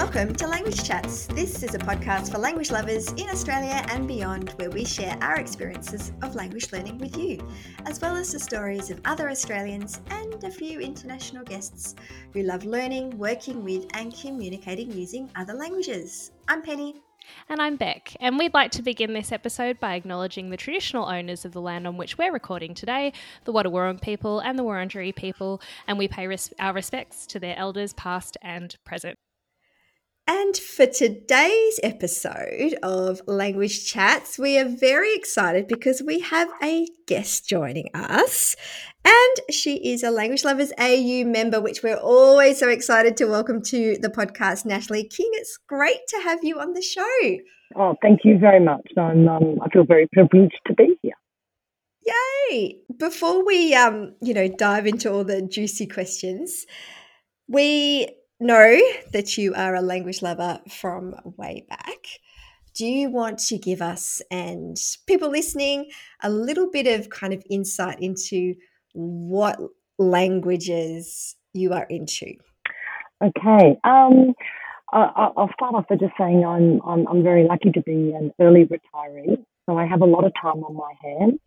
Welcome to Language Chats. This is a podcast for language lovers in Australia and beyond, where we share our experiences of language learning with you, as well as the stories of other Australians and a few international guests who love learning, working with, and communicating using other languages. I'm Penny. And I'm Beck, and we'd like to begin this episode by acknowledging the traditional owners of the land on which we're recording today, the Wadawurrung people and the Wurundjeri people, and we pay res- our respects to their elders past and present. And for today's episode of Language Chats, we are very excited because we have a guest joining us. And she is a Language Lovers AU member, which we're always so excited to welcome to the podcast, Natalie King. It's great to have you on the show. Oh, thank you very much. I'm, um, I feel very privileged to be here. Yay! Before we, um, you know, dive into all the juicy questions, we know that you are a language lover from way back. Do you want to give us and people listening a little bit of kind of insight into what languages you are into? Okay. Um, I, will start off by just saying I'm, I'm, I'm very lucky to be an early retiree, so I have a lot of time on my hands.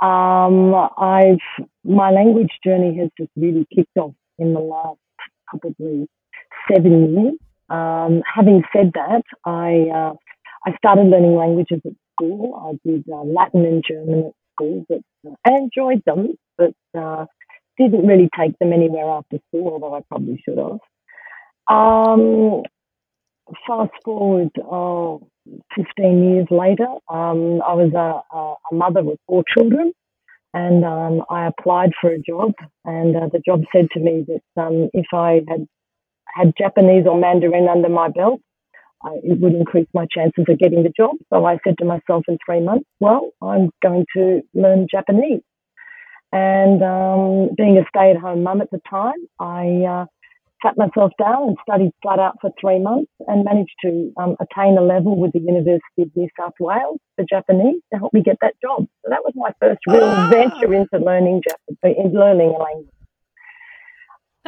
Um, I've my language journey has just really kicked off in the last probably seven years. Um, having said that, I uh, I started learning languages at school. I did uh, Latin and German at school, but uh, I enjoyed them, but uh, didn't really take them anywhere after school, although I probably should have. Um, fast forward oh, 15 years later, um, I was a, a, mother with four children and um, I applied for a job. And uh, the job said to me that um, if I had had Japanese or Mandarin under my belt, I, it would increase my chances of getting the job. So I said to myself in three months, well, I'm going to learn Japanese. And um, being a stay at home mum at the time, I uh, sat myself down and studied flat out for three months and managed to um, attain a level with the University of New South Wales for Japanese to help me get that job. So that was my first real oh. venture into learning Japanese, in learning a language.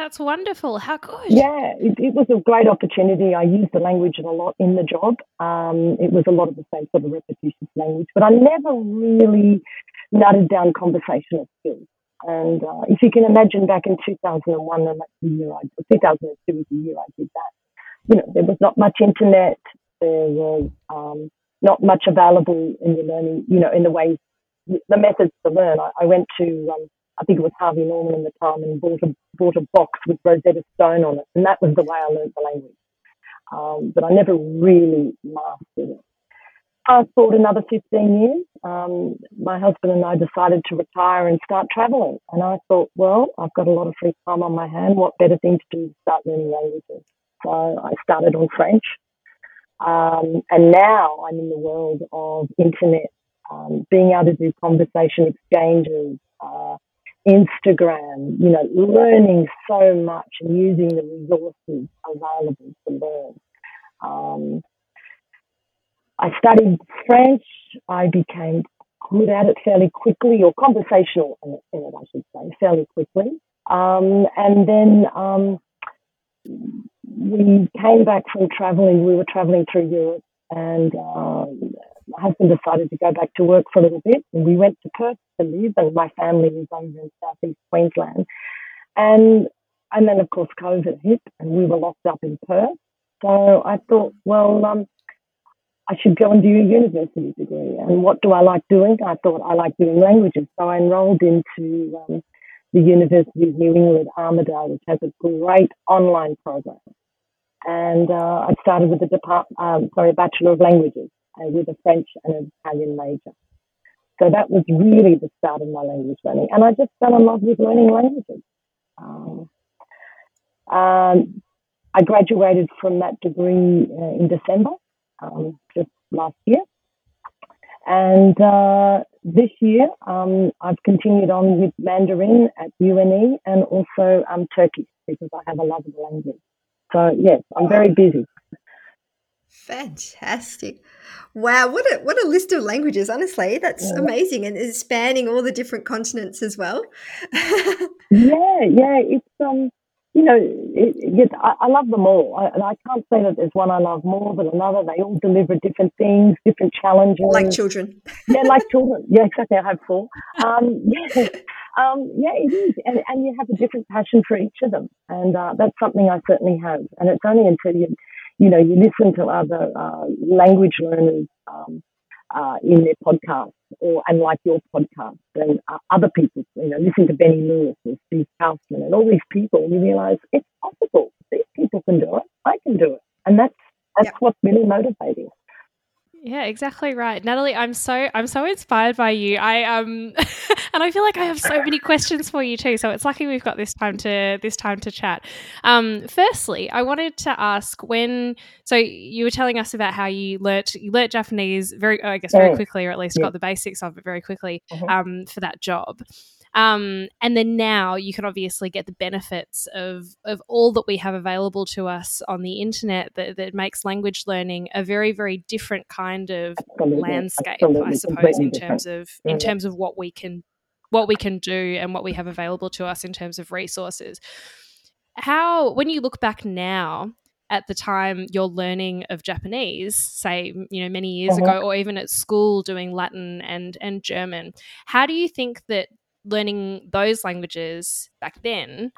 That's wonderful. How good. Yeah, it, it, was a great opportunity. I used the language a lot in the job. Um, it was a lot of the same sort of repetitious language, but I never really nutted down conversational skills. And uh, if you can imagine back in 2001, and that's the year I, 2002 was the year I did that, you know, there was not much internet. There was um, not much available in your learning, you know, in the ways, the methods to learn. I, I went to um, I think it was Harvey Norman in the time, and bought a bought a box with Rosetta Stone on it, and that was the way I learned the language. Um, but I never really mastered it. Fast forward another 15 years, um, my husband and I decided to retire and start traveling. And I thought, well, I've got a lot of free time on my hand. What better thing to do than start learning languages? So I started on French. Um, and now I'm in the world of internet, um, being able to do conversation exchanges, uh, Instagram, you know, learning so much and using the resources available to learn. Um, I studied French. I became good at it fairly quickly, or conversational in it, I should say, fairly quickly. Um, and then um, we came back from traveling. We were traveling through Europe, and um, husband decided to go back to work for a little bit, and we went to Perth to live, and my family is over in southeast Queensland. And and then of course COVID hit, and we were locked up in Perth. So I thought, well, um, I should go and do a university degree. And what do I like doing? I thought I like doing languages, so I enrolled into um, the University of New England Armidale, which has a great online program. And uh, I started with a depart, um, sorry, a Bachelor of Languages uh, with a French and an Italian major. So that was really the start of my language learning. And I just fell in love with learning languages. Um, um, I graduated from that degree uh, in December, um, just last year. And uh, this year, um, I've continued on with Mandarin at UNE and also um, Turkish because I have a love of the language. So, yes, I'm very busy. Fantastic. Wow, what a what a list of languages, honestly. That's yeah. amazing and is spanning all the different continents as well. yeah, yeah, it's um you know, it, it, I, I, love them all. I, and I can't say that there's one I love more than another. They all deliver different things, different challenges. Like children. yeah, like children. Yeah, exactly. I have four. Um, yeah, um, yeah, it is. And, and you have a different passion for each of them. And uh, that's something I certainly have. And it's only until you, you know, you listen to other uh, language learners um, uh, in their podcasts or and like your podcast and uh, other people, you know, listen to Benny Lewis and Steve Kaufmann and all these people, you realize it's possible. These people can do it. I can do it, and that's that's yeah. what's really motivating. Yeah, exactly right. Natalie, I'm so I'm so inspired by you. I um and I feel like I have so many questions for you too. So it's lucky we've got this time to this time to chat. Um firstly, I wanted to ask when so you were telling us about how you learnt you learnt Japanese very I guess very quickly or at least yeah. got the basics of it very quickly mm-hmm. um for that job. Um, and then now you can obviously get the benefits of, of all that we have available to us on the internet that, that makes language learning a very, very different kind of Absolutely. landscape, Absolutely. I suppose, in terms of in terms of what we can what we can do and what we have available to us in terms of resources. How when you look back now, at the time you're learning of Japanese, say, you know, many years uh-huh. ago, or even at school doing Latin and and German, how do you think that learning those languages back then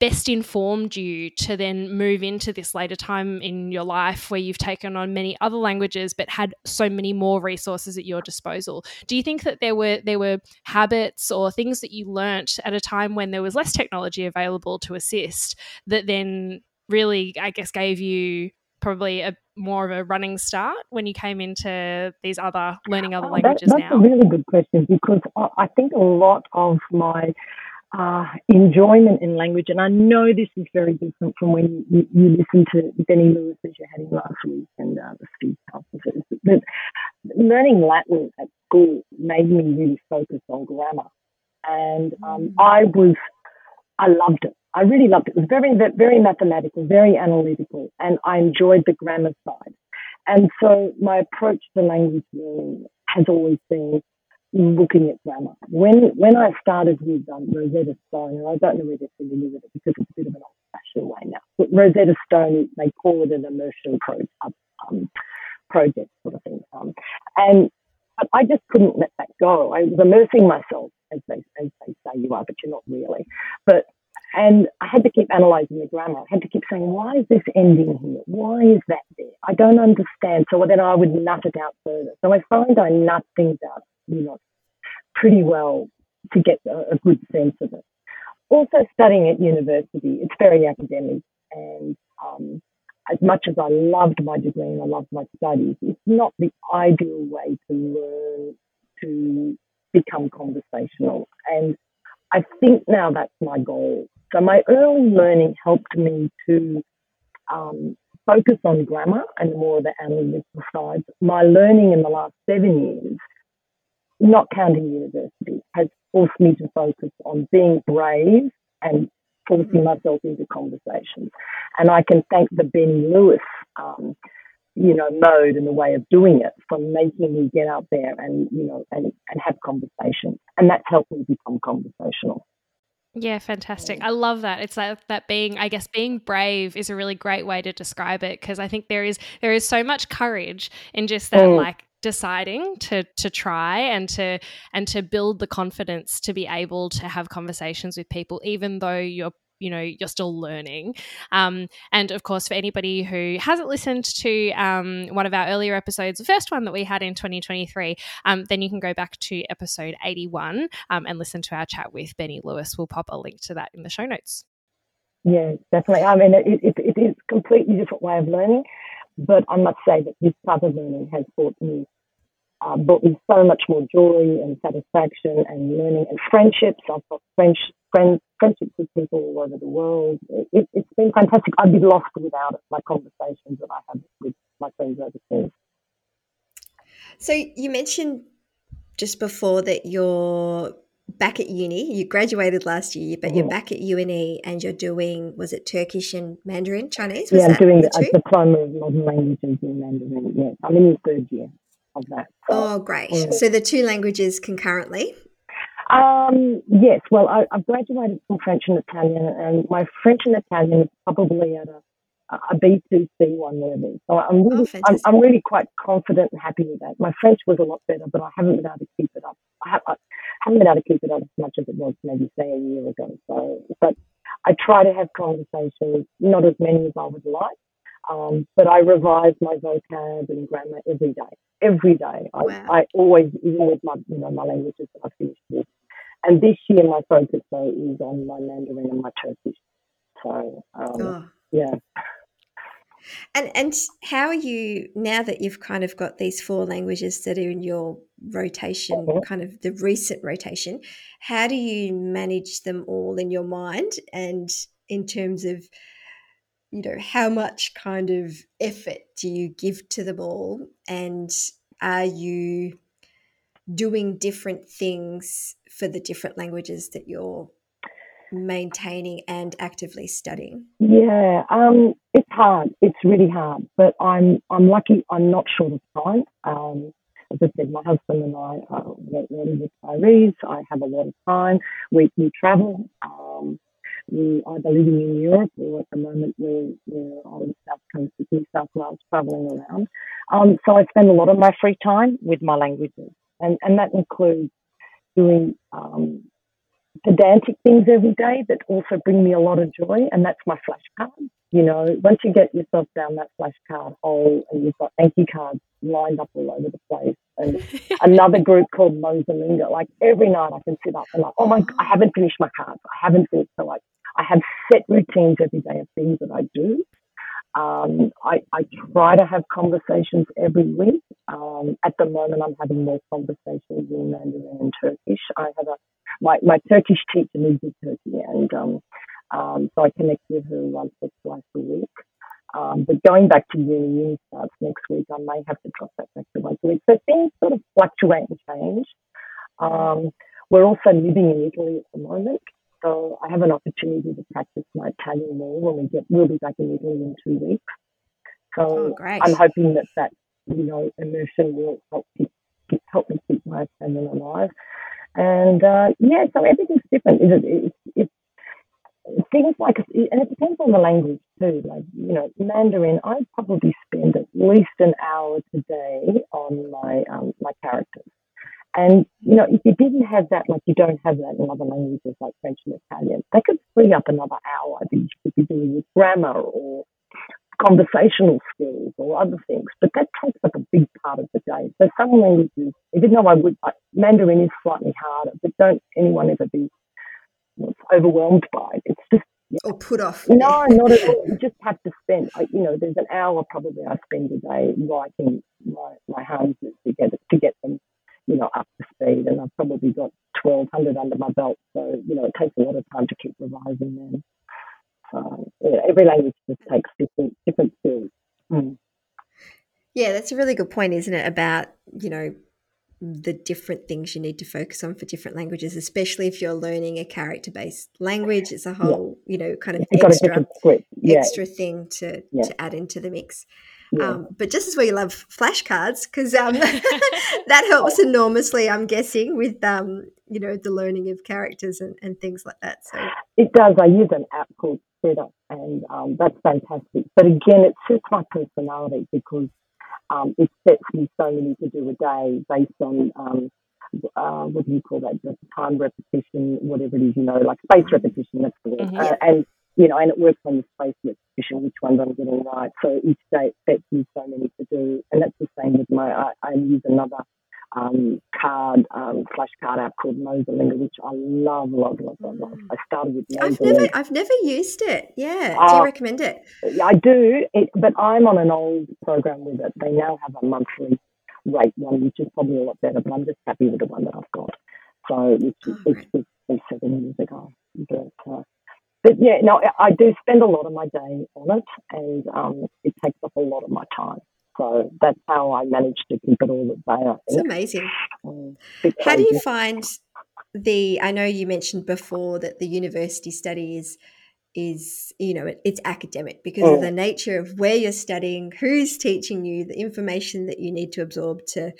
best informed you to then move into this later time in your life where you've taken on many other languages but had so many more resources at your disposal. Do you think that there were there were habits or things that you learnt at a time when there was less technology available to assist that then really i guess gave you probably a more of a running start when you came into these other learning other languages that, that's now? a really good question because I think a lot of my uh, enjoyment in language, and I know this is very different from when you, you listen to Benny Lewis as you had him last week and uh, the Steve officers, but learning Latin at school made me really focus on grammar. And um, mm. I was, I loved it. I really loved it. It was very, very mathematical, very analytical, and I enjoyed the grammar side. And so my approach to language learning has always been looking at grammar. When when I started with um, Rosetta Stone, and I don't know whether you're familiar with it because it's a bit of an old-fashioned way now, but Rosetta Stone, they call it an immersion pro, um, project sort of thing. Um, and but I just couldn't let that go. I was immersing myself, as they, as they say you are, but you're not really. But and I had to keep analysing the grammar. I had to keep saying, why is this ending here? Why is that there? I don't understand. So then I would nut it out further. So I find I nut things out, you know, pretty well to get a, a good sense of it. Also studying at university, it's very academic and um, as much as I loved my degree and I loved my studies, it's not the ideal way to learn to become conversational. And I think now that's my goal so my early learning helped me to um, focus on grammar and more of the analytical side. My learning in the last seven years, not counting university, has forced me to focus on being brave and forcing myself into conversations. And I can thank the Ben Lewis, um, you know, mode and the way of doing it for making me get out there and, you know, and, and have conversations. And that's helped me become conversational. Yeah, fantastic. I love that. It's like that being, I guess, being brave is a really great way to describe it because I think there is there is so much courage in just that, mm. like deciding to to try and to and to build the confidence to be able to have conversations with people, even though you're you know you're still learning. Um, and of course for anybody who hasn't listened to um, one of our earlier episodes the first one that we had in 2023 um, then you can go back to episode 81 um, and listen to our chat with benny lewis. We'll pop a link to that in the show notes. Yeah definitely. I mean it, it, it is a completely different way of learning but i must say that this type of learning has brought me uh, brought me so much more joy and satisfaction and learning and friendships. I've got French friends, friendships with people all over the world. It, has been fantastic. I'd be lost without it, my conversations that I have with my friends overseas. So you mentioned just before that you're back at uni. You graduated last year, but you're back at UNE and you're doing, was it Turkish and Mandarin, Chinese? Was yeah, I'm doing the, a diploma of modern languages in Mandarin. Yes, I'm in the third year of that. So, oh, great. Yeah. So the two languages concurrently? Um, yes, well, I, I've graduated from French and Italian, and my French and Italian is probably at a a B2 C1 level. So I'm Oh, really, I'm. I'm really quite confident and happy with that. My French was a lot better, but I haven't been able to keep it up. I, have, I haven't been able to keep it up as much as it was maybe say a year ago. So, but I try to have conversations, not as many as I would like, um, but I revise my vocab and grammar every day. Every day, I, Wow. I always, even with my, you know, my languages that I finished with. And this year, my focus though is on my Mandarin and my Turkish. So, um, Oh. yeah. And and how are you now that you've kind of got these four languages that are in your rotation, Mhm. kind of the recent rotation? How do you manage them all in your mind, and in terms of you know how much kind of effort do you give to them all, and are you doing different things for the different languages that you're maintaining and actively studying? Yeah, um, it's hard. It's really hard, but I'm I'm lucky. I'm not short of time. Um, as I said, my husband and I are we're we're retirees. I have a lot of time. We we travel. Um, we either living in Europe or at the moment we're, we're on the south coast of New South Wales, traveling around. Um, so I spend a lot of my free time with my languages, and and that includes doing um, pedantic things every day that also bring me a lot of joy, and that's my flashcards. You know, once you get yourself down that flashcard hole and you've got thank you cards lined up all over the place, and another group called Mosalingua, like every night I can sit up and like, oh my, I haven't finished my cards. I haven't finished. So like, I have set routines every day of things that I do. Um, I, I try to have conversations every week. Um, at the moment, I'm having more conversations in Mandarin and Turkish. I have a my, my Turkish teacher lives in Turkey, and um, um, so I connect with her once or twice a week. Um, but going back to uni, uni starts next week. I may have to drop that back to once a week. So things sort of fluctuate and change. Um, we're also living in Italy at the moment, so I have an opportunity to practice my Italian more when we get. We'll be back in Italy in two weeks. Oh, So great! I'm hoping that that you know immersion will help keep, keep help me keep my Italian alive. And uh, yeah, so everything's different. It, it, it, it, things like, and it depends on the language too. Like you know, Mandarin, I probably spend at least an hour today on my um, my characters. And you know, if you didn't have that, like you don't have that in other languages like French and Italian, that could free up another hour that you could be doing with grammar or conversational skills or other things. But that takes up a big part of the day. So some languages, even though I would, Mandarin is slightly harder, but don't anyone ever be overwhelmed by it. It's just or put off. no, not at all. You just have to spend, you know, there's an hour probably I spend a day writing my, my Hanzis to get to get them, you know, up to speed. And I've probably got 1200 under my belt. So, you know, it takes a lot of time to keep revising them. So, yeah, every language just takes different, different skills. Mm. Yeah, that's a really good point, isn't it? About, you know, the different things you need to focus on for different languages, especially if you're learning a character based language. It's a whole, you know, kind of You've got a extra. Yeah, extra thing to Yeah. to add into the mix. yeah. Um, but just as well, you love flashcards because um, that helps enormously. I'm guessing with um, you know the learning of characters and, and things like that. So It does. I use an app called Skritter, and um, that's fantastic. But again, it suits my personality because um, it sets me so many to do a day based on um, uh, what do you call that? Just time repetition, whatever it is, you know, like space repetition. That's the word. Mhm. Uh, and you know, and it works on the space repetition, which ones I'm getting right. So each day it sets me so many to do, and that's the same with my. I, I use another um, card, um, flashcard app called Mosalingua, which I love, love, love, love, love. I started with I've never I've never used it. Yeah, do Oh. you recommend it? I do, it, but I'm on an old program with it. They now have a monthly rate one, which is probably a lot better, but I'm just happy with the one that I've got. So, which, Oh, right. was was seven years ago. But, uh, but yeah, no, I- I do spend a lot of my day on it, and um, it takes up a lot of my time. So that's how I manage to keep it all at bay. It's amazing. Bit How do you find the? I know you mentioned before that the university study is is you know it, it's academic because of Mm. the nature of where you're studying, who's teaching you, the information that you need to absorb to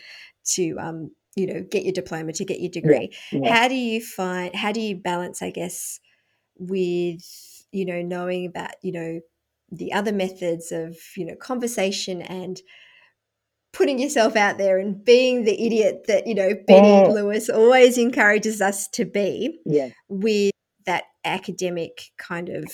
to um, you know get your diploma to get your degree Yeah, yeah. how do you find how do you balance i guess with you know knowing about you know the other methods of you know conversation and putting yourself out there and being the idiot that you know Benny Yeah. Lewis always encourages us to be Yeah. with that academic kind of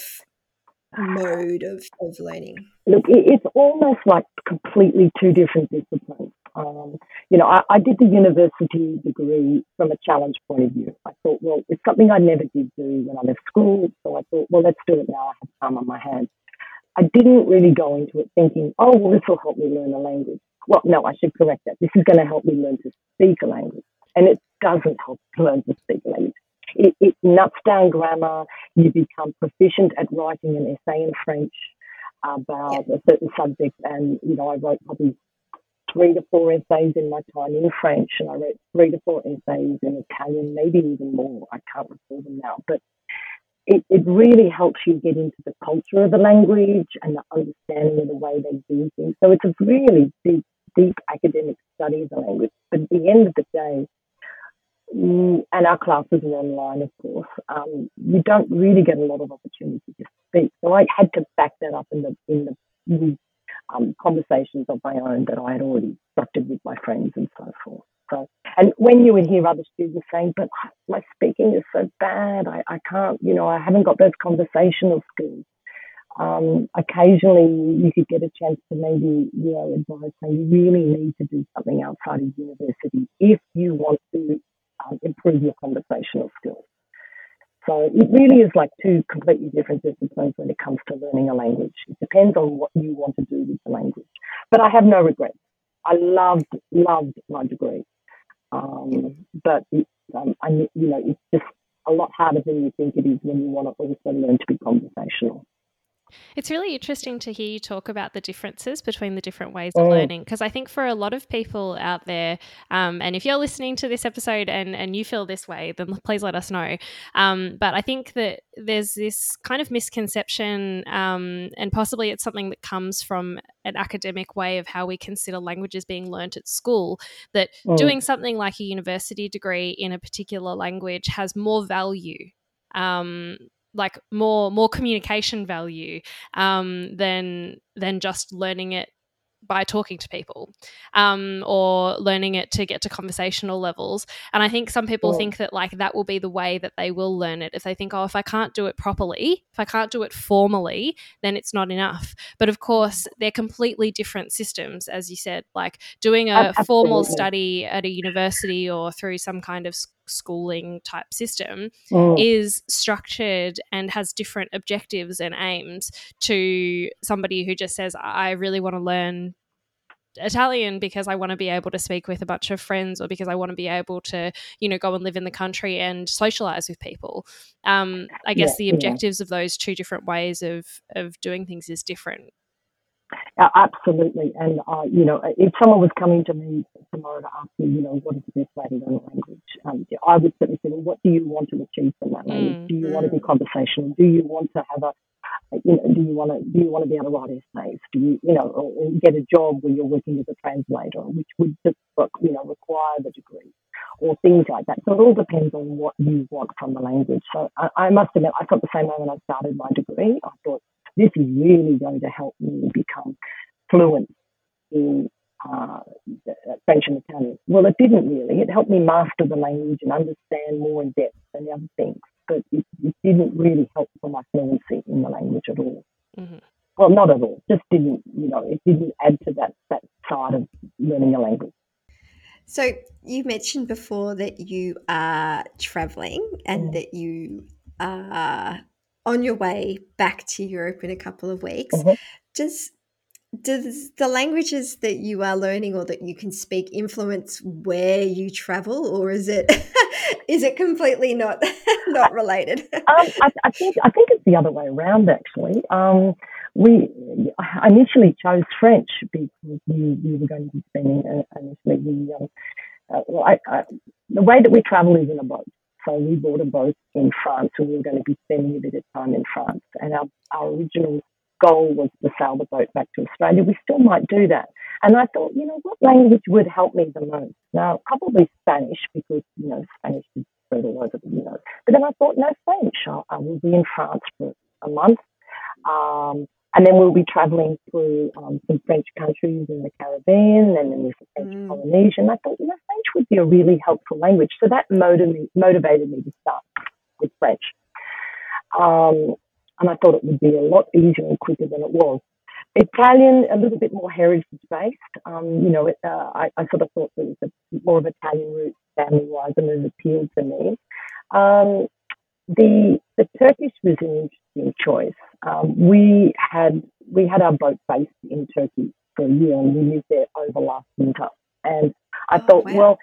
mode of, of learning. Look, it's almost like completely two different disciplines. Um, you know, I, I did the university degree from a challenge point of view. I thought, well, it's something I never did do when I left school. So I thought, well, let's do it now. I have time on my hands. I didn't really go into it thinking, oh, well, this will help me learn a language. Well, no, I should correct that. This is going to help me learn to speak a language. And it doesn't help to learn to speak a language. It, it nuts down grammar. You become proficient at writing an essay in French about a certain subject. And, you know, I wrote probably three to four essays in my time in French, and I wrote three to four essays in Italian, maybe even more. I can't recall them now. But it, it really helps you get into the culture of the language and the understanding of the way they do things. So it's a really deep, deep academic study of the language. But at the end of the day, mm, and our classes are online, of course, um, you don't really get a lot of opportunity to speak. So I had to back that up in the in the with, um, conversations of my own that I had already structured with my friends and so forth. And when you would hear other students saying, "But my speaking is so bad, I, I can't, you know, I haven't got those conversational skills." Um, occasionally, you could get a chance to maybe, you know, advise saying you really need to do something outside of university if you want to um, improve your conversational skills. So it really is like two completely different disciplines when it comes to learning a language. It depends on what you want to do with the language. But I have no regrets. I loved, loved my degree. Um, but it, um, I, you know, it's just a lot harder than you think it is when you want to also learn to be conversational. It's really interesting to hear you talk about the differences between the different ways of Mm. learning because I think for a lot of people out there, um, and if you're listening to this episode and, and you feel this way, then please let us know. Um, but I think that there's this kind of misconception, um, and possibly it's something that comes from an academic way of how we consider languages being learnt at school, that Mm. doing something like a university degree in a particular language has more value. Um, like more more communication value um, than than just learning it by talking to people um, or learning it to get to conversational levels. And I think some people Mm. think that like that will be the way that they will learn it. If they think, oh, if I can't do it properly, if I can't do it formally, then it's not enough. But of course, they're completely different systems, as you said. Like doing a Ab- formal study at a university or through some kind of schooling type system Mm. is structured and has different objectives and aims to somebody who just says, I really want to learn Italian because I want to be able to speak with a bunch of friends or because I want to be able to, you know, go and live in the country and socialize with people. Um, I guess Yeah, the yeah. objectives of those two different ways of of doing things is different. Uh, absolutely. And, uh, you know, if someone was coming to me tomorrow to ask me, you know, what is the best way to learn a language, um, I would certainly say, well, what do you want to achieve from that language? Mm, do you want to be conversational? Do you want to have a, you know, do you want to, do you want to be able to write essays? Do you, you know, or, or get a job where you're working as a translator, which would just, you know, require the degree or things like that. So it all depends on what you want from the language. So I, I must admit, I felt the same way when I started my degree. I thought, this is really going to help me become fluent in uh, French and Italian. Well, it didn't really. It helped me master the language and understand more in depth than the other things, but it, it didn't really help for my fluency in the language at all. Mm-hmm. Well, not at all. Just didn't, you know, it didn't add to that that side of learning a language. So you mentioned before that you are traveling and Mm. that you are on your way back to Europe in a couple of weeks. Mhm. Does does the languages that you are learning or that you can speak influence where you travel, or is it is it completely not not related? Um, I, I think I think it's the other way around. Actually, um, we I initially chose French because we, we were going to be spending uh, initially we um, uh, well, I, I, the way that we travel is in a boat. So we bought a boat in France, and we were going to be spending a bit of time in France. And our, our original goal was to sail the boat back to Australia. We still might do that. And I thought, you know, what language would help me the most? Now, probably Spanish because, you know, Spanish is spread all over, you know. But then I thought, no, French. I, I will be in France for a month. Um, and then we'll be traveling through um, some French countries in the Caribbean and then there's the French mm. Polynesia. And I thought, you know, French would be a really helpful language. So that motivated, motivated me to start with French. Um, and I thought it would be a lot easier and quicker than it was. Italian, a little bit more heritage based. Um, you know, it, uh, I, I, sort of thought there was a, more of Italian roots family wise and it appealed to me. Um, the the Turkish was an interesting choice. Um, we had we had our boat based in Turkey for a year, and we lived there over last winter. And I oh, thought, wow. well,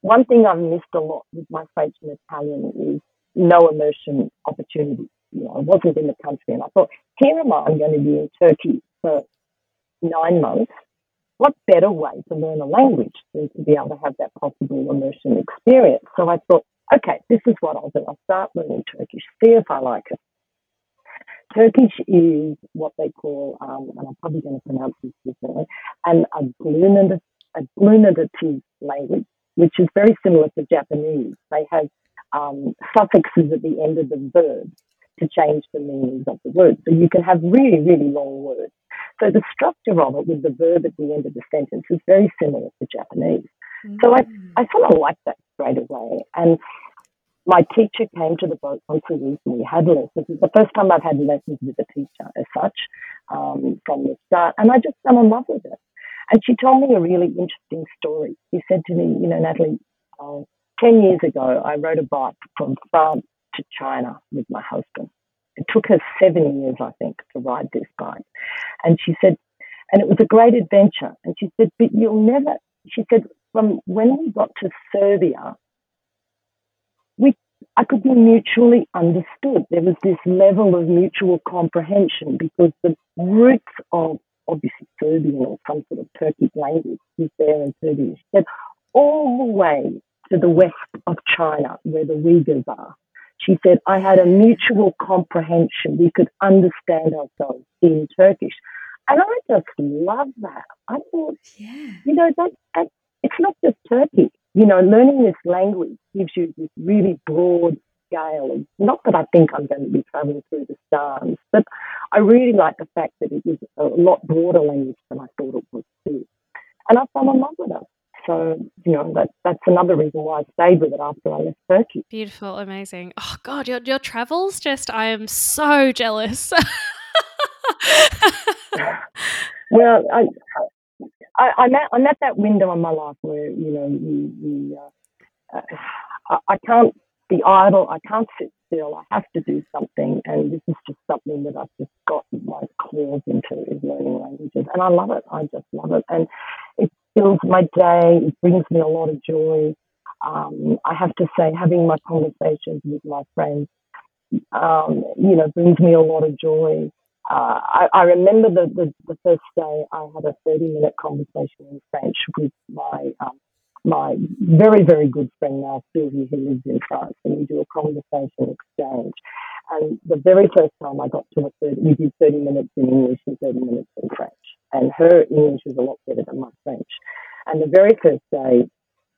one thing I've missed a lot with my French and Italian is no immersion opportunities. You know, I wasn't in the country, and I thought, here am I, I'm going to be in Turkey for nine months. What better way to learn a language than to be able to have that possible immersion experience? So I thought, okay, this is what I'll do. I'll start learning Turkish, see if I like it. Turkish is what they call, um, and I'm probably going to pronounce this differently, an agglutinative language, which is very similar to Japanese. They have um, suffixes at the end of the verb to change the meanings of the word. So you can have really, really long words. So the structure of it with the verb at the end of the sentence is very similar to Japanese. Mm. So I, I sort of liked that straight away. And my teacher came to the boat once a week and we had lessons. It's the first time I've had lessons with a teacher as such um, from the start. And I just fell in love with it. And she told me a really interesting story. She said to me, you know, Natalie, uh, 10 years ago, I rode a bike from France to China with my husband. It took her seven years, I think, to ride this bike. And she said, and it was a great adventure. And she said, but you'll never, she said, from when we got to Serbia, we, I could be mutually understood. There was this level of mutual comprehension because the roots of obviously Serbian or some sort of Turkic language is there in Serbia. She said, all the way to the west of China, where the Uyghurs are. She said, I had a mutual comprehension. We could understand ourselves in Turkish. And I just love that. I thought, yeah. you know, that, that it's not just Turkey. You know, learning this language gives you this really broad scale. Not that I think I'm going to be traveling through the stars, but I really like the fact that it is a lot broader language than I thought it was too. And I fell in love with it. So, you know, that, that's another reason why I stayed with it after I left Turkey. Beautiful, amazing. Oh, God, your, your travels just, I am so jealous. well, I, I, I'm, at, I'm at that window in my life where, you know, you, you, uh, I, I can't be idle. I can't sit still. I have to do something. And this is just something that I've just got my claws into is learning languages. And I love it. I just love it. And fills my day. It brings me a lot of joy. Um, I have to say, having my conversations with my friends, um, you know, brings me a lot of joy. Uh, I, I, remember the, the, the, first day I had a 30 minute conversation in French with my um, my very, very good friend now, Sylvie, who lives in France, and we do a conversation exchange. And the very first time I got to a 30, we did 30 minutes in English and 30 minutes in French and her English was a lot better than my French. And the very first day,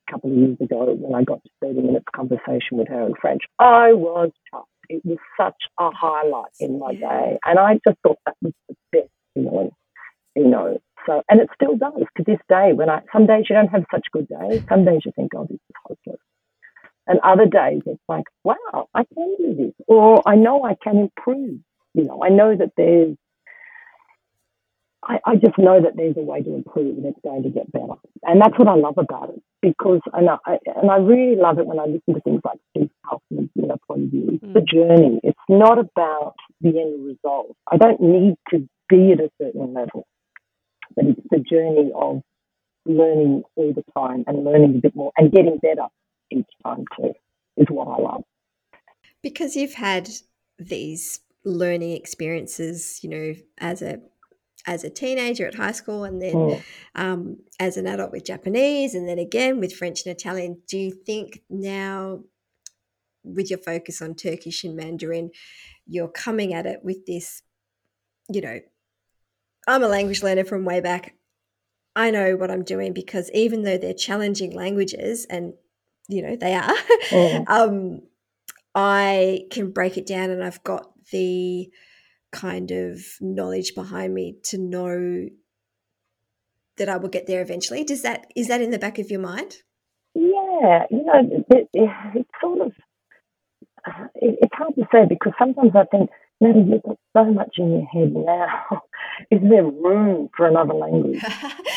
a couple of years ago, when I got to 30 minutes conversation with her in French, I was chuffed. It was such a highlight in my day. And I just thought that was the best feeling, you know. So, and it still does to this day. When I, some days you don't have such good days. Some days you think, oh, this is hopeless. And other days it's like, wow, I can do this. Or I know I can improve. You know, I know that there's I, I, just know that there's a way to improve and it's going to get better. And that's what I love about it because, and I, and I really love it when I listen to things like Steve Kaufmann's you know, point of view. It's mm. the journey. It's not about the end result. I don't need to be at a certain level, but it's the journey of learning all the time and learning a bit more and getting better each time too is what I love. Because you've had these learning experiences, you know, as a as a teenager at high school and then mm. um, as an adult with Japanese and then again with French and Italian. Do you think now, with your focus on Turkish and Mandarin, you're coming at it with this, you know, I'm a language learner from way back. I know what I'm doing because even though they're challenging languages, and you know they are, Mm. um, I can break it down, and I've got the kind of knowledge behind me to know that I will get there eventually. Does that is that in the back of your mind? Yeah, you know, it, it, it's sort of it, it's hard to say because sometimes I think, Maddie, you've got so much in your head now. Is there room for another language?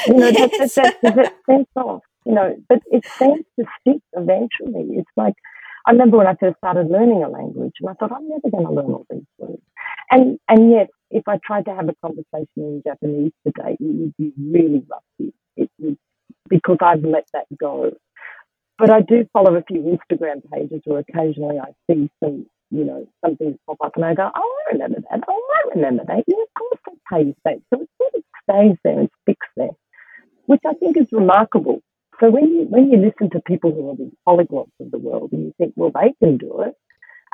You know, that, Yes. that, that, that sense of, you know, but it seems to stick eventually. It's like, I remember when I first started learning a language and I thought, I'm never going to learn all these words. And, and yet, if I tried to have a conversation in Japanese today, it would be really rusty. It would, because I've let that go. But I do follow a few Instagram pages where occasionally I see some, you know, some things pop up and I go, oh, I remember that. Oh, I remember that. Yeah, of course that's how you say it. So it sort of stays there and sticks there, which I think is remarkable. So when you, when you listen to people who are the polyglots of the world and you think, well, they can do it,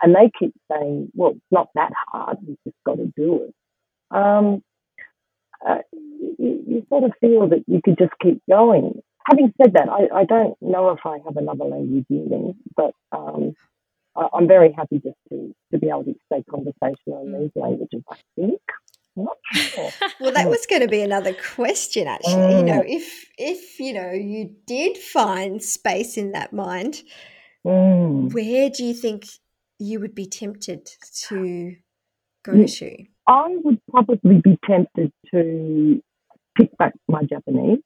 and they keep saying, well, it's not that hard, you've just got to do it. Um, uh, you, you sort of feel that you could just keep going. Having said that, I, I don't know if I have another language in me, but um, I, I'm very happy just to, to be able to stay conversational in these languages, I think. Sure. Well, that Mm. was going to be another question, actually. You know, Mm. if if you know you did find space in that mind, Mm. where do you think you would be tempted to go Mm. to? I would probably be tempted to pick back my Japanese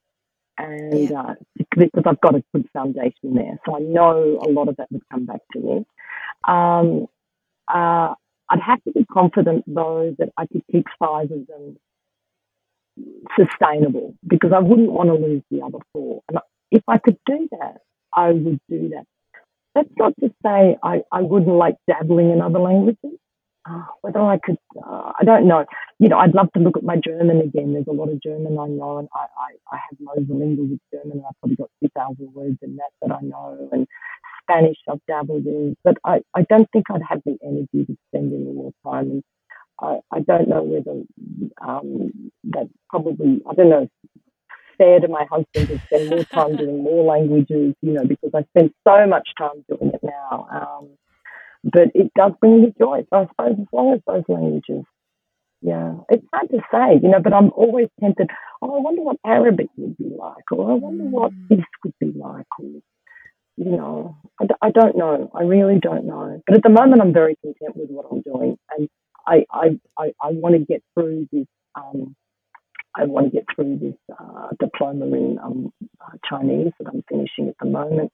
and uh, because I've got a good foundation there. So I know a lot of that would come back to me. Um, uh, I'd have to be confident though that I could keep five of them sustainable because I wouldn't want to lose the other four. And if I could do that, I would do that. That's not to say I, I wouldn't like dabbling in other languages. Uh, whether I could, uh, I don't know. You know, I'd love to look at my German again. There's a lot of German I know, and I, I, I have Mosalingua with German, and I've probably got 2,000 words in that that I know, and Spanish I've dabbled in, but I, I don't think I'd have the energy to spend any more time. And I, I don't know whether um, that probably, I don't know, fair to my husband to spend more time doing more languages, you know, because I spend so much time doing it now. Um, but it does bring me joy. So I suppose as long as those languages, yeah, it's hard to say, you know, but I'm always tempted, oh, I wonder what Arabic would be like, or I wonder what Mm. this would be like, or, you know, I, d- I don't know. I really don't know. But at the moment, I'm very content with what I'm doing. And I, I, I, I want to get through this. Um, I want to get through this uh, diploma in um, uh, Chinese that I'm finishing at the moment.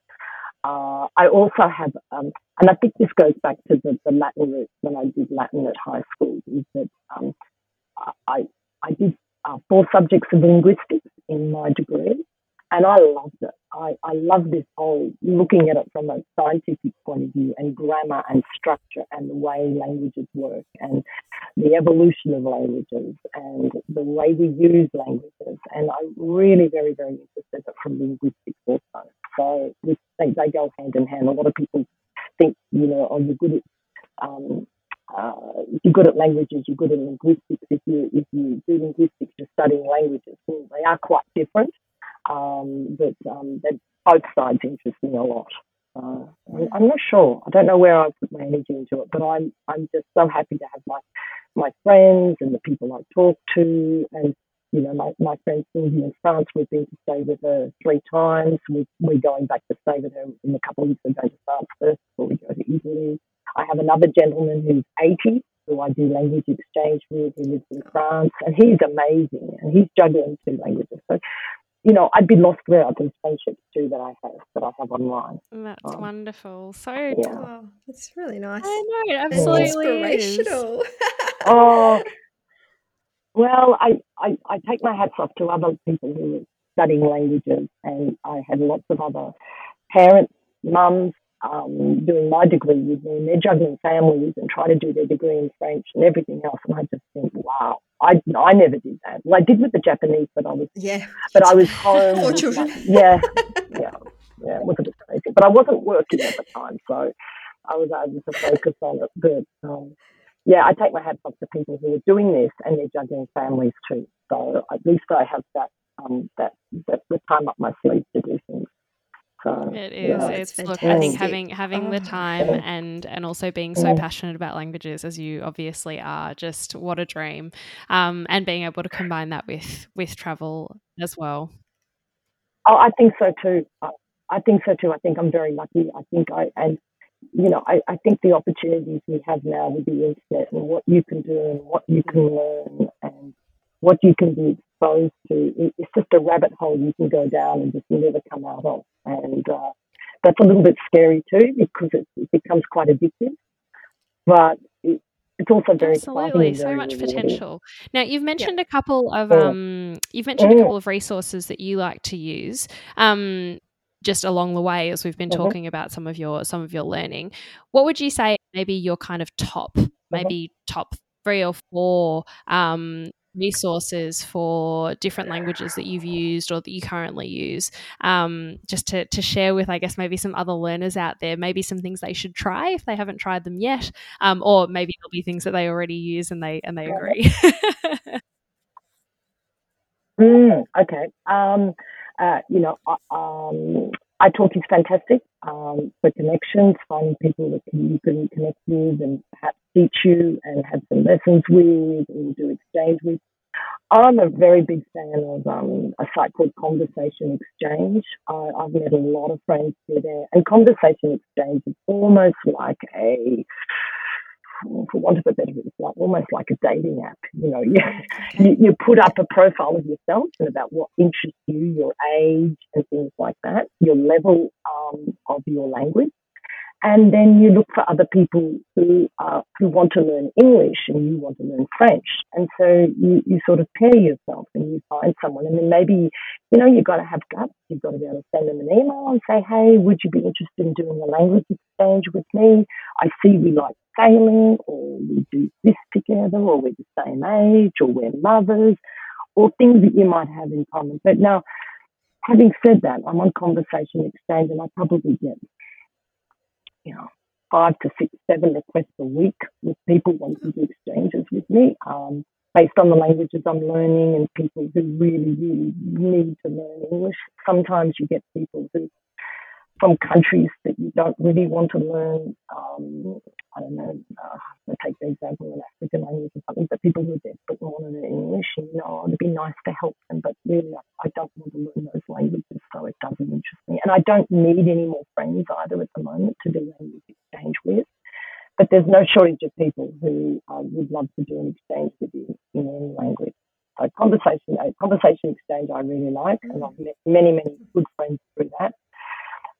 Uh, I also have, um, and I think this goes back to the, the Latin roots when I did Latin at high school, is that um, I, I did uh, four subjects of linguistics in my degree, and I loved it. I, I love this whole looking at it from a scientific point of view and grammar and structure and the way languages work and the evolution of languages and the way we use languages. And I'm really very, very interested from linguistics also. So they, they go hand in hand. A lot of people think, you know, oh, you're good at um, uh, if you're good at languages, you're good at linguistics. If you if you do linguistics, you're studying languages. Well, they are quite different, um, but um, that both sides interest me a lot. Uh, I'm- not sure. I don't know where I put my energy into it, but I'm I'm just so happy to have my my friends and the people I talk to, and you know my my friend Sylvie in France. We've been to stay with her three times. We, we're going back to stay with her in a couple of weeks. We're going to France first before we go to Italy. I have another gentleman who's 80 who I do language exchange with. He lives in France, and he's amazing, and he's juggling two languages. So you know, I'd be lost without these friendships too that I have that I have online. That's Um, wonderful. So Yeah. Oh, that's really nice. I know, it absolutely is. inspirational. Oh, well, I, I, I take my hats off to other people who are studying languages, and I had lots of other parents, mums, um, doing my degree with me, and they're juggling families and trying to do their degree in French and everything else. And I just think, wow, I, I never did that. Well, I did with the Japanese, but I was yeah. but I was home. Four children. my- yeah, yeah, yeah. It was a bit crazy, but I wasn't working at the time, so I was able to focus on it. But um, yeah, I take my hats off to people who are doing this and they're juggling families too. So at least I have that um, that that the time up my sleeve to do things. So it is. Yeah. It's look. I think having having oh. the time and and also being so passionate about languages as you obviously are, just what a dream. Um, and being able to combine that with with travel as well. Oh, I think so too. I, I think so too. I think I'm very lucky. I think I and you know, I, I think the opportunities we have now with the internet and what you can do and what you can learn and what you can be exposed to, it's just a rabbit hole you can go down and just never come out of. And uh, that's a little bit scary too because it, it becomes quite addictive. But it, it's also very absolutely so much rewarding. potential. Now you've mentioned a couple of um, you've mentioned a couple of resources that you like to use. Um, just along the way as we've been mm-hmm. talking about some of your some of your learning what would you say maybe your kind of top mm-hmm. maybe top three or four um, resources for different languages that you've used or that you currently use um, just to, to share with i guess maybe some other learners out there maybe some things they should try if they haven't tried them yet um, or maybe there'll be things that they already use and they and they agree. Mm, okay. Um, uh, you know, uh, um, talk is fantastic um, for connections, finding people that can, you can connect with and perhaps teach you and have some lessons with or do exchange with. I'm a very big fan of um, a site called Conversation Exchange. I, I've met a lot of friends through there, and Conversation Exchange is almost like a for want of a better word, it's like almost like a dating app. You know, you, you, you put up a profile of yourself and about what interests you, your age, and things like that, your level um, of your language, and then you look for other people who uh, who want to learn English and you want to learn French, and so you, you sort of pair yourself and you find someone, and then maybe you know you've got to have guts. You've got to be able to send them an email and say, hey, would you be interested in doing a language exchange with me? I see we like sailing, or we do this together, or we're the same age, or we're mothers, or things that you might have in common. But now. Having said that, I'm on Conversation Exchange and I probably get you know, five to six, seven requests a week with people wanting to do exchanges with me um, based on the languages I'm learning and people who really, really need to learn English. Sometimes you get people who from countries that you don't really want to learn. Um, I don't know, uh, take the example of an African language or something, but people who are desperate want to learn English, you know, it'd be nice to help them, but really, I don't want to learn those languages, so it doesn't interest me. And I don't need any more friends either at the moment to do language exchange with. But there's no shortage of people who uh, would love to do an exchange with you in any language. So conversation, uh, conversation exchange, I really like, and I've met many, many good friends through that.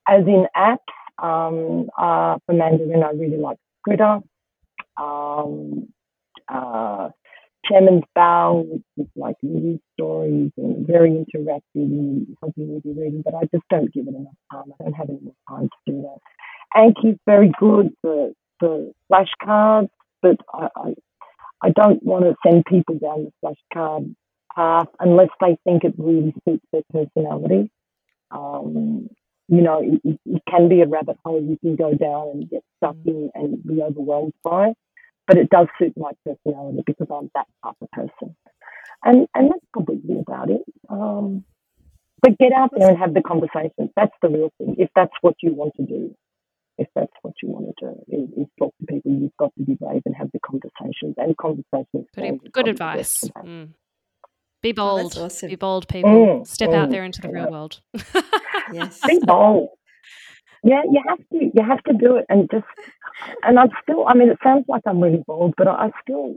As in apps, um, uh, for Mandarin, I really like Skritter. Um, uh, Chairman's Bao, which is like news stories and very interactive and helping be reading, but I just don't give it enough time. I don't have enough time to do that. Anki's very good for, for flashcards, but I, I, I don't want to send people down the flashcard path unless they think it really suits their personality. Um, you know, it, it, can be a rabbit hole you can go down and get stuck mm. in and be overwhelmed by. But it does suit my personality because I'm that type of person. And and that's probably about it. Um, but get out there and have the conversation. That's the real thing. If that's what you want to do, if that's what you want to do, is, is talk to people. You've got to be brave and have the conversations. And conversations. Good, good advice. Mm. Be oh, bold. Oh, awesome. Be bold, people. Mm, Step mm, out there into the real world. yes. Be bold. Yeah, you have to. You have to do it, and just. And I'm still. I mean, it sounds like I'm really bold, but I still,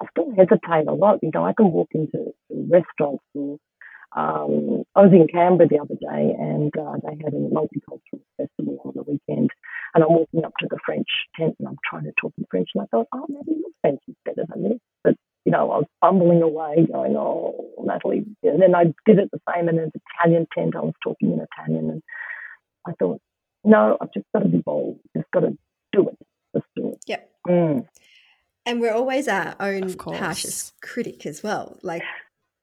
I still hesitate a lot. You know, I can walk into restaurants and. Um, I was in Canberra the other day, and uh, they had a multicultural festival on the weekend. And I'm walking up to the French tent, and I'm trying to talk in French, and I thought, oh, maybe your French is better than this. But you know, I was fumbling away, going, "Oh, Natalie." And then I did it the same in an Italian tent. I was talking in Italian, and I thought, "No, I've just got to be bold. Just got to do it. Just do it." Yep. Mm. And we're always our own harshest critic as well. Like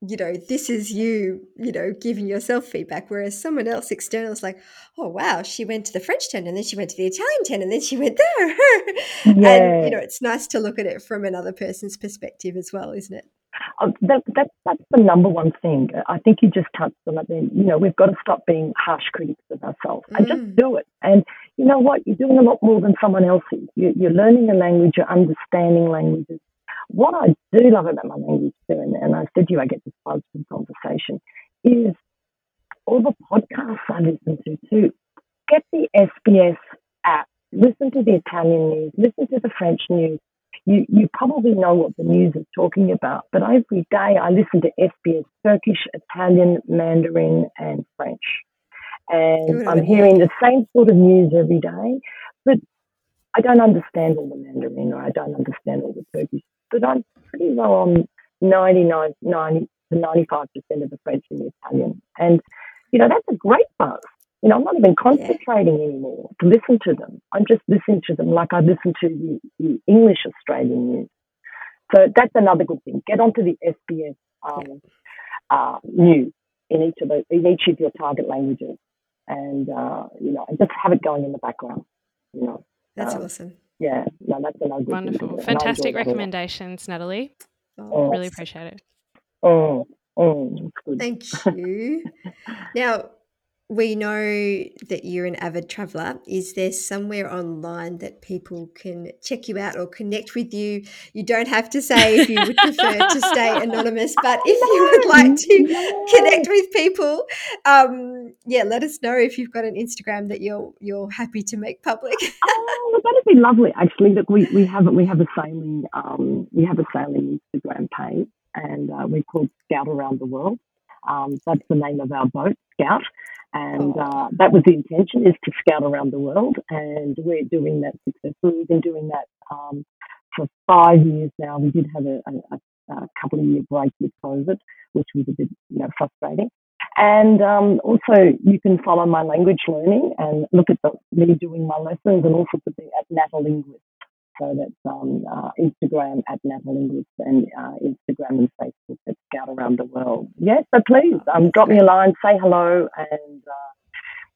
you know, this is you, you know, giving yourself feedback. Whereas someone else external is like, oh, wow, she went to the French tent and then she went to the Italian tent and then she went there. Yeah. And, you know, it's nice to look at it from another person's perspective as well, isn't it? Uh, that, that, that's the number one thing. I think you just touched on it. Then you know we've got to stop being harsh critics of ourselves and just Mm. do it. And you know what? You're doing a lot more than someone else is. You're, you're learning a language. You're understanding languages. What I do love about my language too, and, and I said to you, I get this buzz from conversation, is all the podcasts I listen to too. Get the SBS app. Listen to the Italian news. Listen to the French news. You, you probably know what the news is talking about, but every day I listen to SBS Turkish, Italian, Mandarin, and French. And I'm hearing the same sort of news every day, but I don't understand all the Mandarin or I don't understand all the Turkish, but I'm pretty well on 99, 90 to 95% of the French and the Italian. And, you know, that's a great buzz. You know, I'm not even concentrating anymore to listen to them. I'm just listening to them like I listen to the, the English Australian news. So that's another good thing. Get onto the SBS um, uh, news in each of the, in each of your target languages, and uh, you know, and just have it going in the background. You know, That's Um, awesome. Yeah, no, that's another good Wonderful. do, Fantastic enjoy that recommendations, Natalie. Oh, Really appreciate it. Oh, it's good. Thank you. now, we know that you're an avid traveler. Is there somewhere online that people can check you out or connect with you? You don't have to say if you would prefer to stay anonymous, but if you would like to connect with people, um, yeah, let us know if you've got an Instagram that you're you're happy to make public. Oh, that'd be lovely. Actually, look, we, we have we have a sailing um, we have a sailing Instagram page, and uh, we're called Scout Around the World. Um, that's the name of our boat, Scout, and uh, that was the intention is to scout around the world, and we're doing that successfully. We've been doing that um, for five years now. We did have a, a, a couple of year break with COVID, which was a bit you know frustrating. And um, also, you can follow my language learning and look at the, me doing my lessons and all sorts of things at Natalinguist. So that's um, uh, Instagram at Natalinguist and uh, Instagram and Facebook at Scout Around the World. Yes, so please um, drop me a line, say hello, and uh,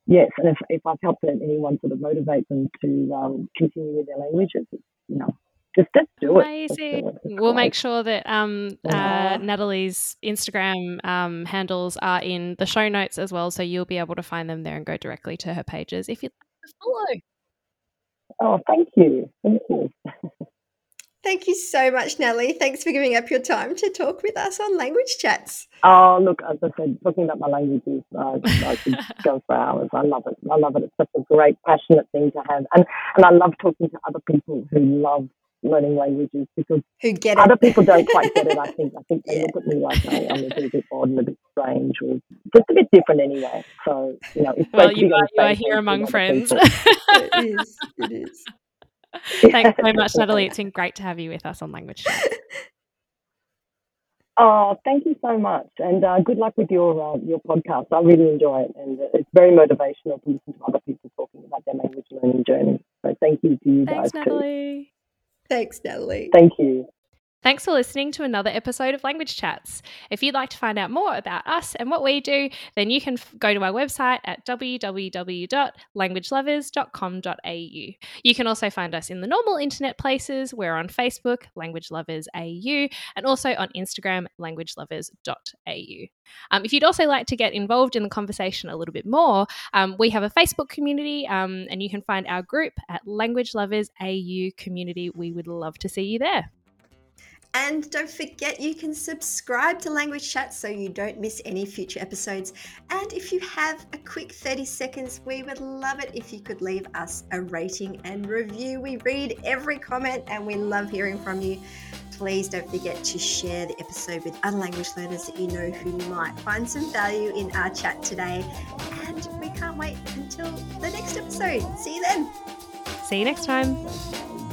yes, and if, if I've helped anyone sort of motivate them to um, continue with their languages, you know, just, just do it. Amazing. it. It's We'll make sure that um, uh, Natalie's Instagram um, handles are in the show notes as well, so you'll be able to find them there and go directly to her pages if you'd like to follow. Oh, thank you. Thank you. Thank you so much, Natalie. Thanks for giving up your time to talk with us on Language Chats. Oh, look, as I said, talking about my languages, uh, I could go for hours. I love it. I love it. It's such a great, passionate thing to have. And, and I love talking to other people who love learning languages because Who get it? other people don't quite get it, I think. I think they Yeah. look at me like I, I'm a little bit odd and a bit strange or just a bit different anyway. So, you know, it's Well, you on are, you are here among friends. it is. It is. Thanks so much, Natalie. It's been great to have you with us on Language Chats. Oh, thank you so much, and uh, good luck with your uh, your podcast. I really enjoy it, and it's very motivational to listen to other people talking about their language learning journey. So, thank you to you Thanks, guys too. Thanks, Natalie. Thank you. Thanks for listening to another episode of Language Chats. If you'd like to find out more about us and what we do, then you can go to our website at www.languagelovers.com.au. You can also find us in the normal internet places. We're on Facebook, Language Lovers AU, and also on Instagram, languagelovers.au. Um, if you'd also like to get involved in the conversation a little bit more, um, we have a Facebook community um, and you can find our group at Language Lovers AU Community. We would love to see you there. And don't forget you can subscribe to Language Chat so you don't miss any future episodes. And if you have a quick 30 seconds, we would love it if you could leave us a rating and review. We read every comment and we love hearing from you. Please don't forget to share the episode with other language learners that you know who might find some value in our chat today. And we can't wait until the next episode. See you then. See you next time.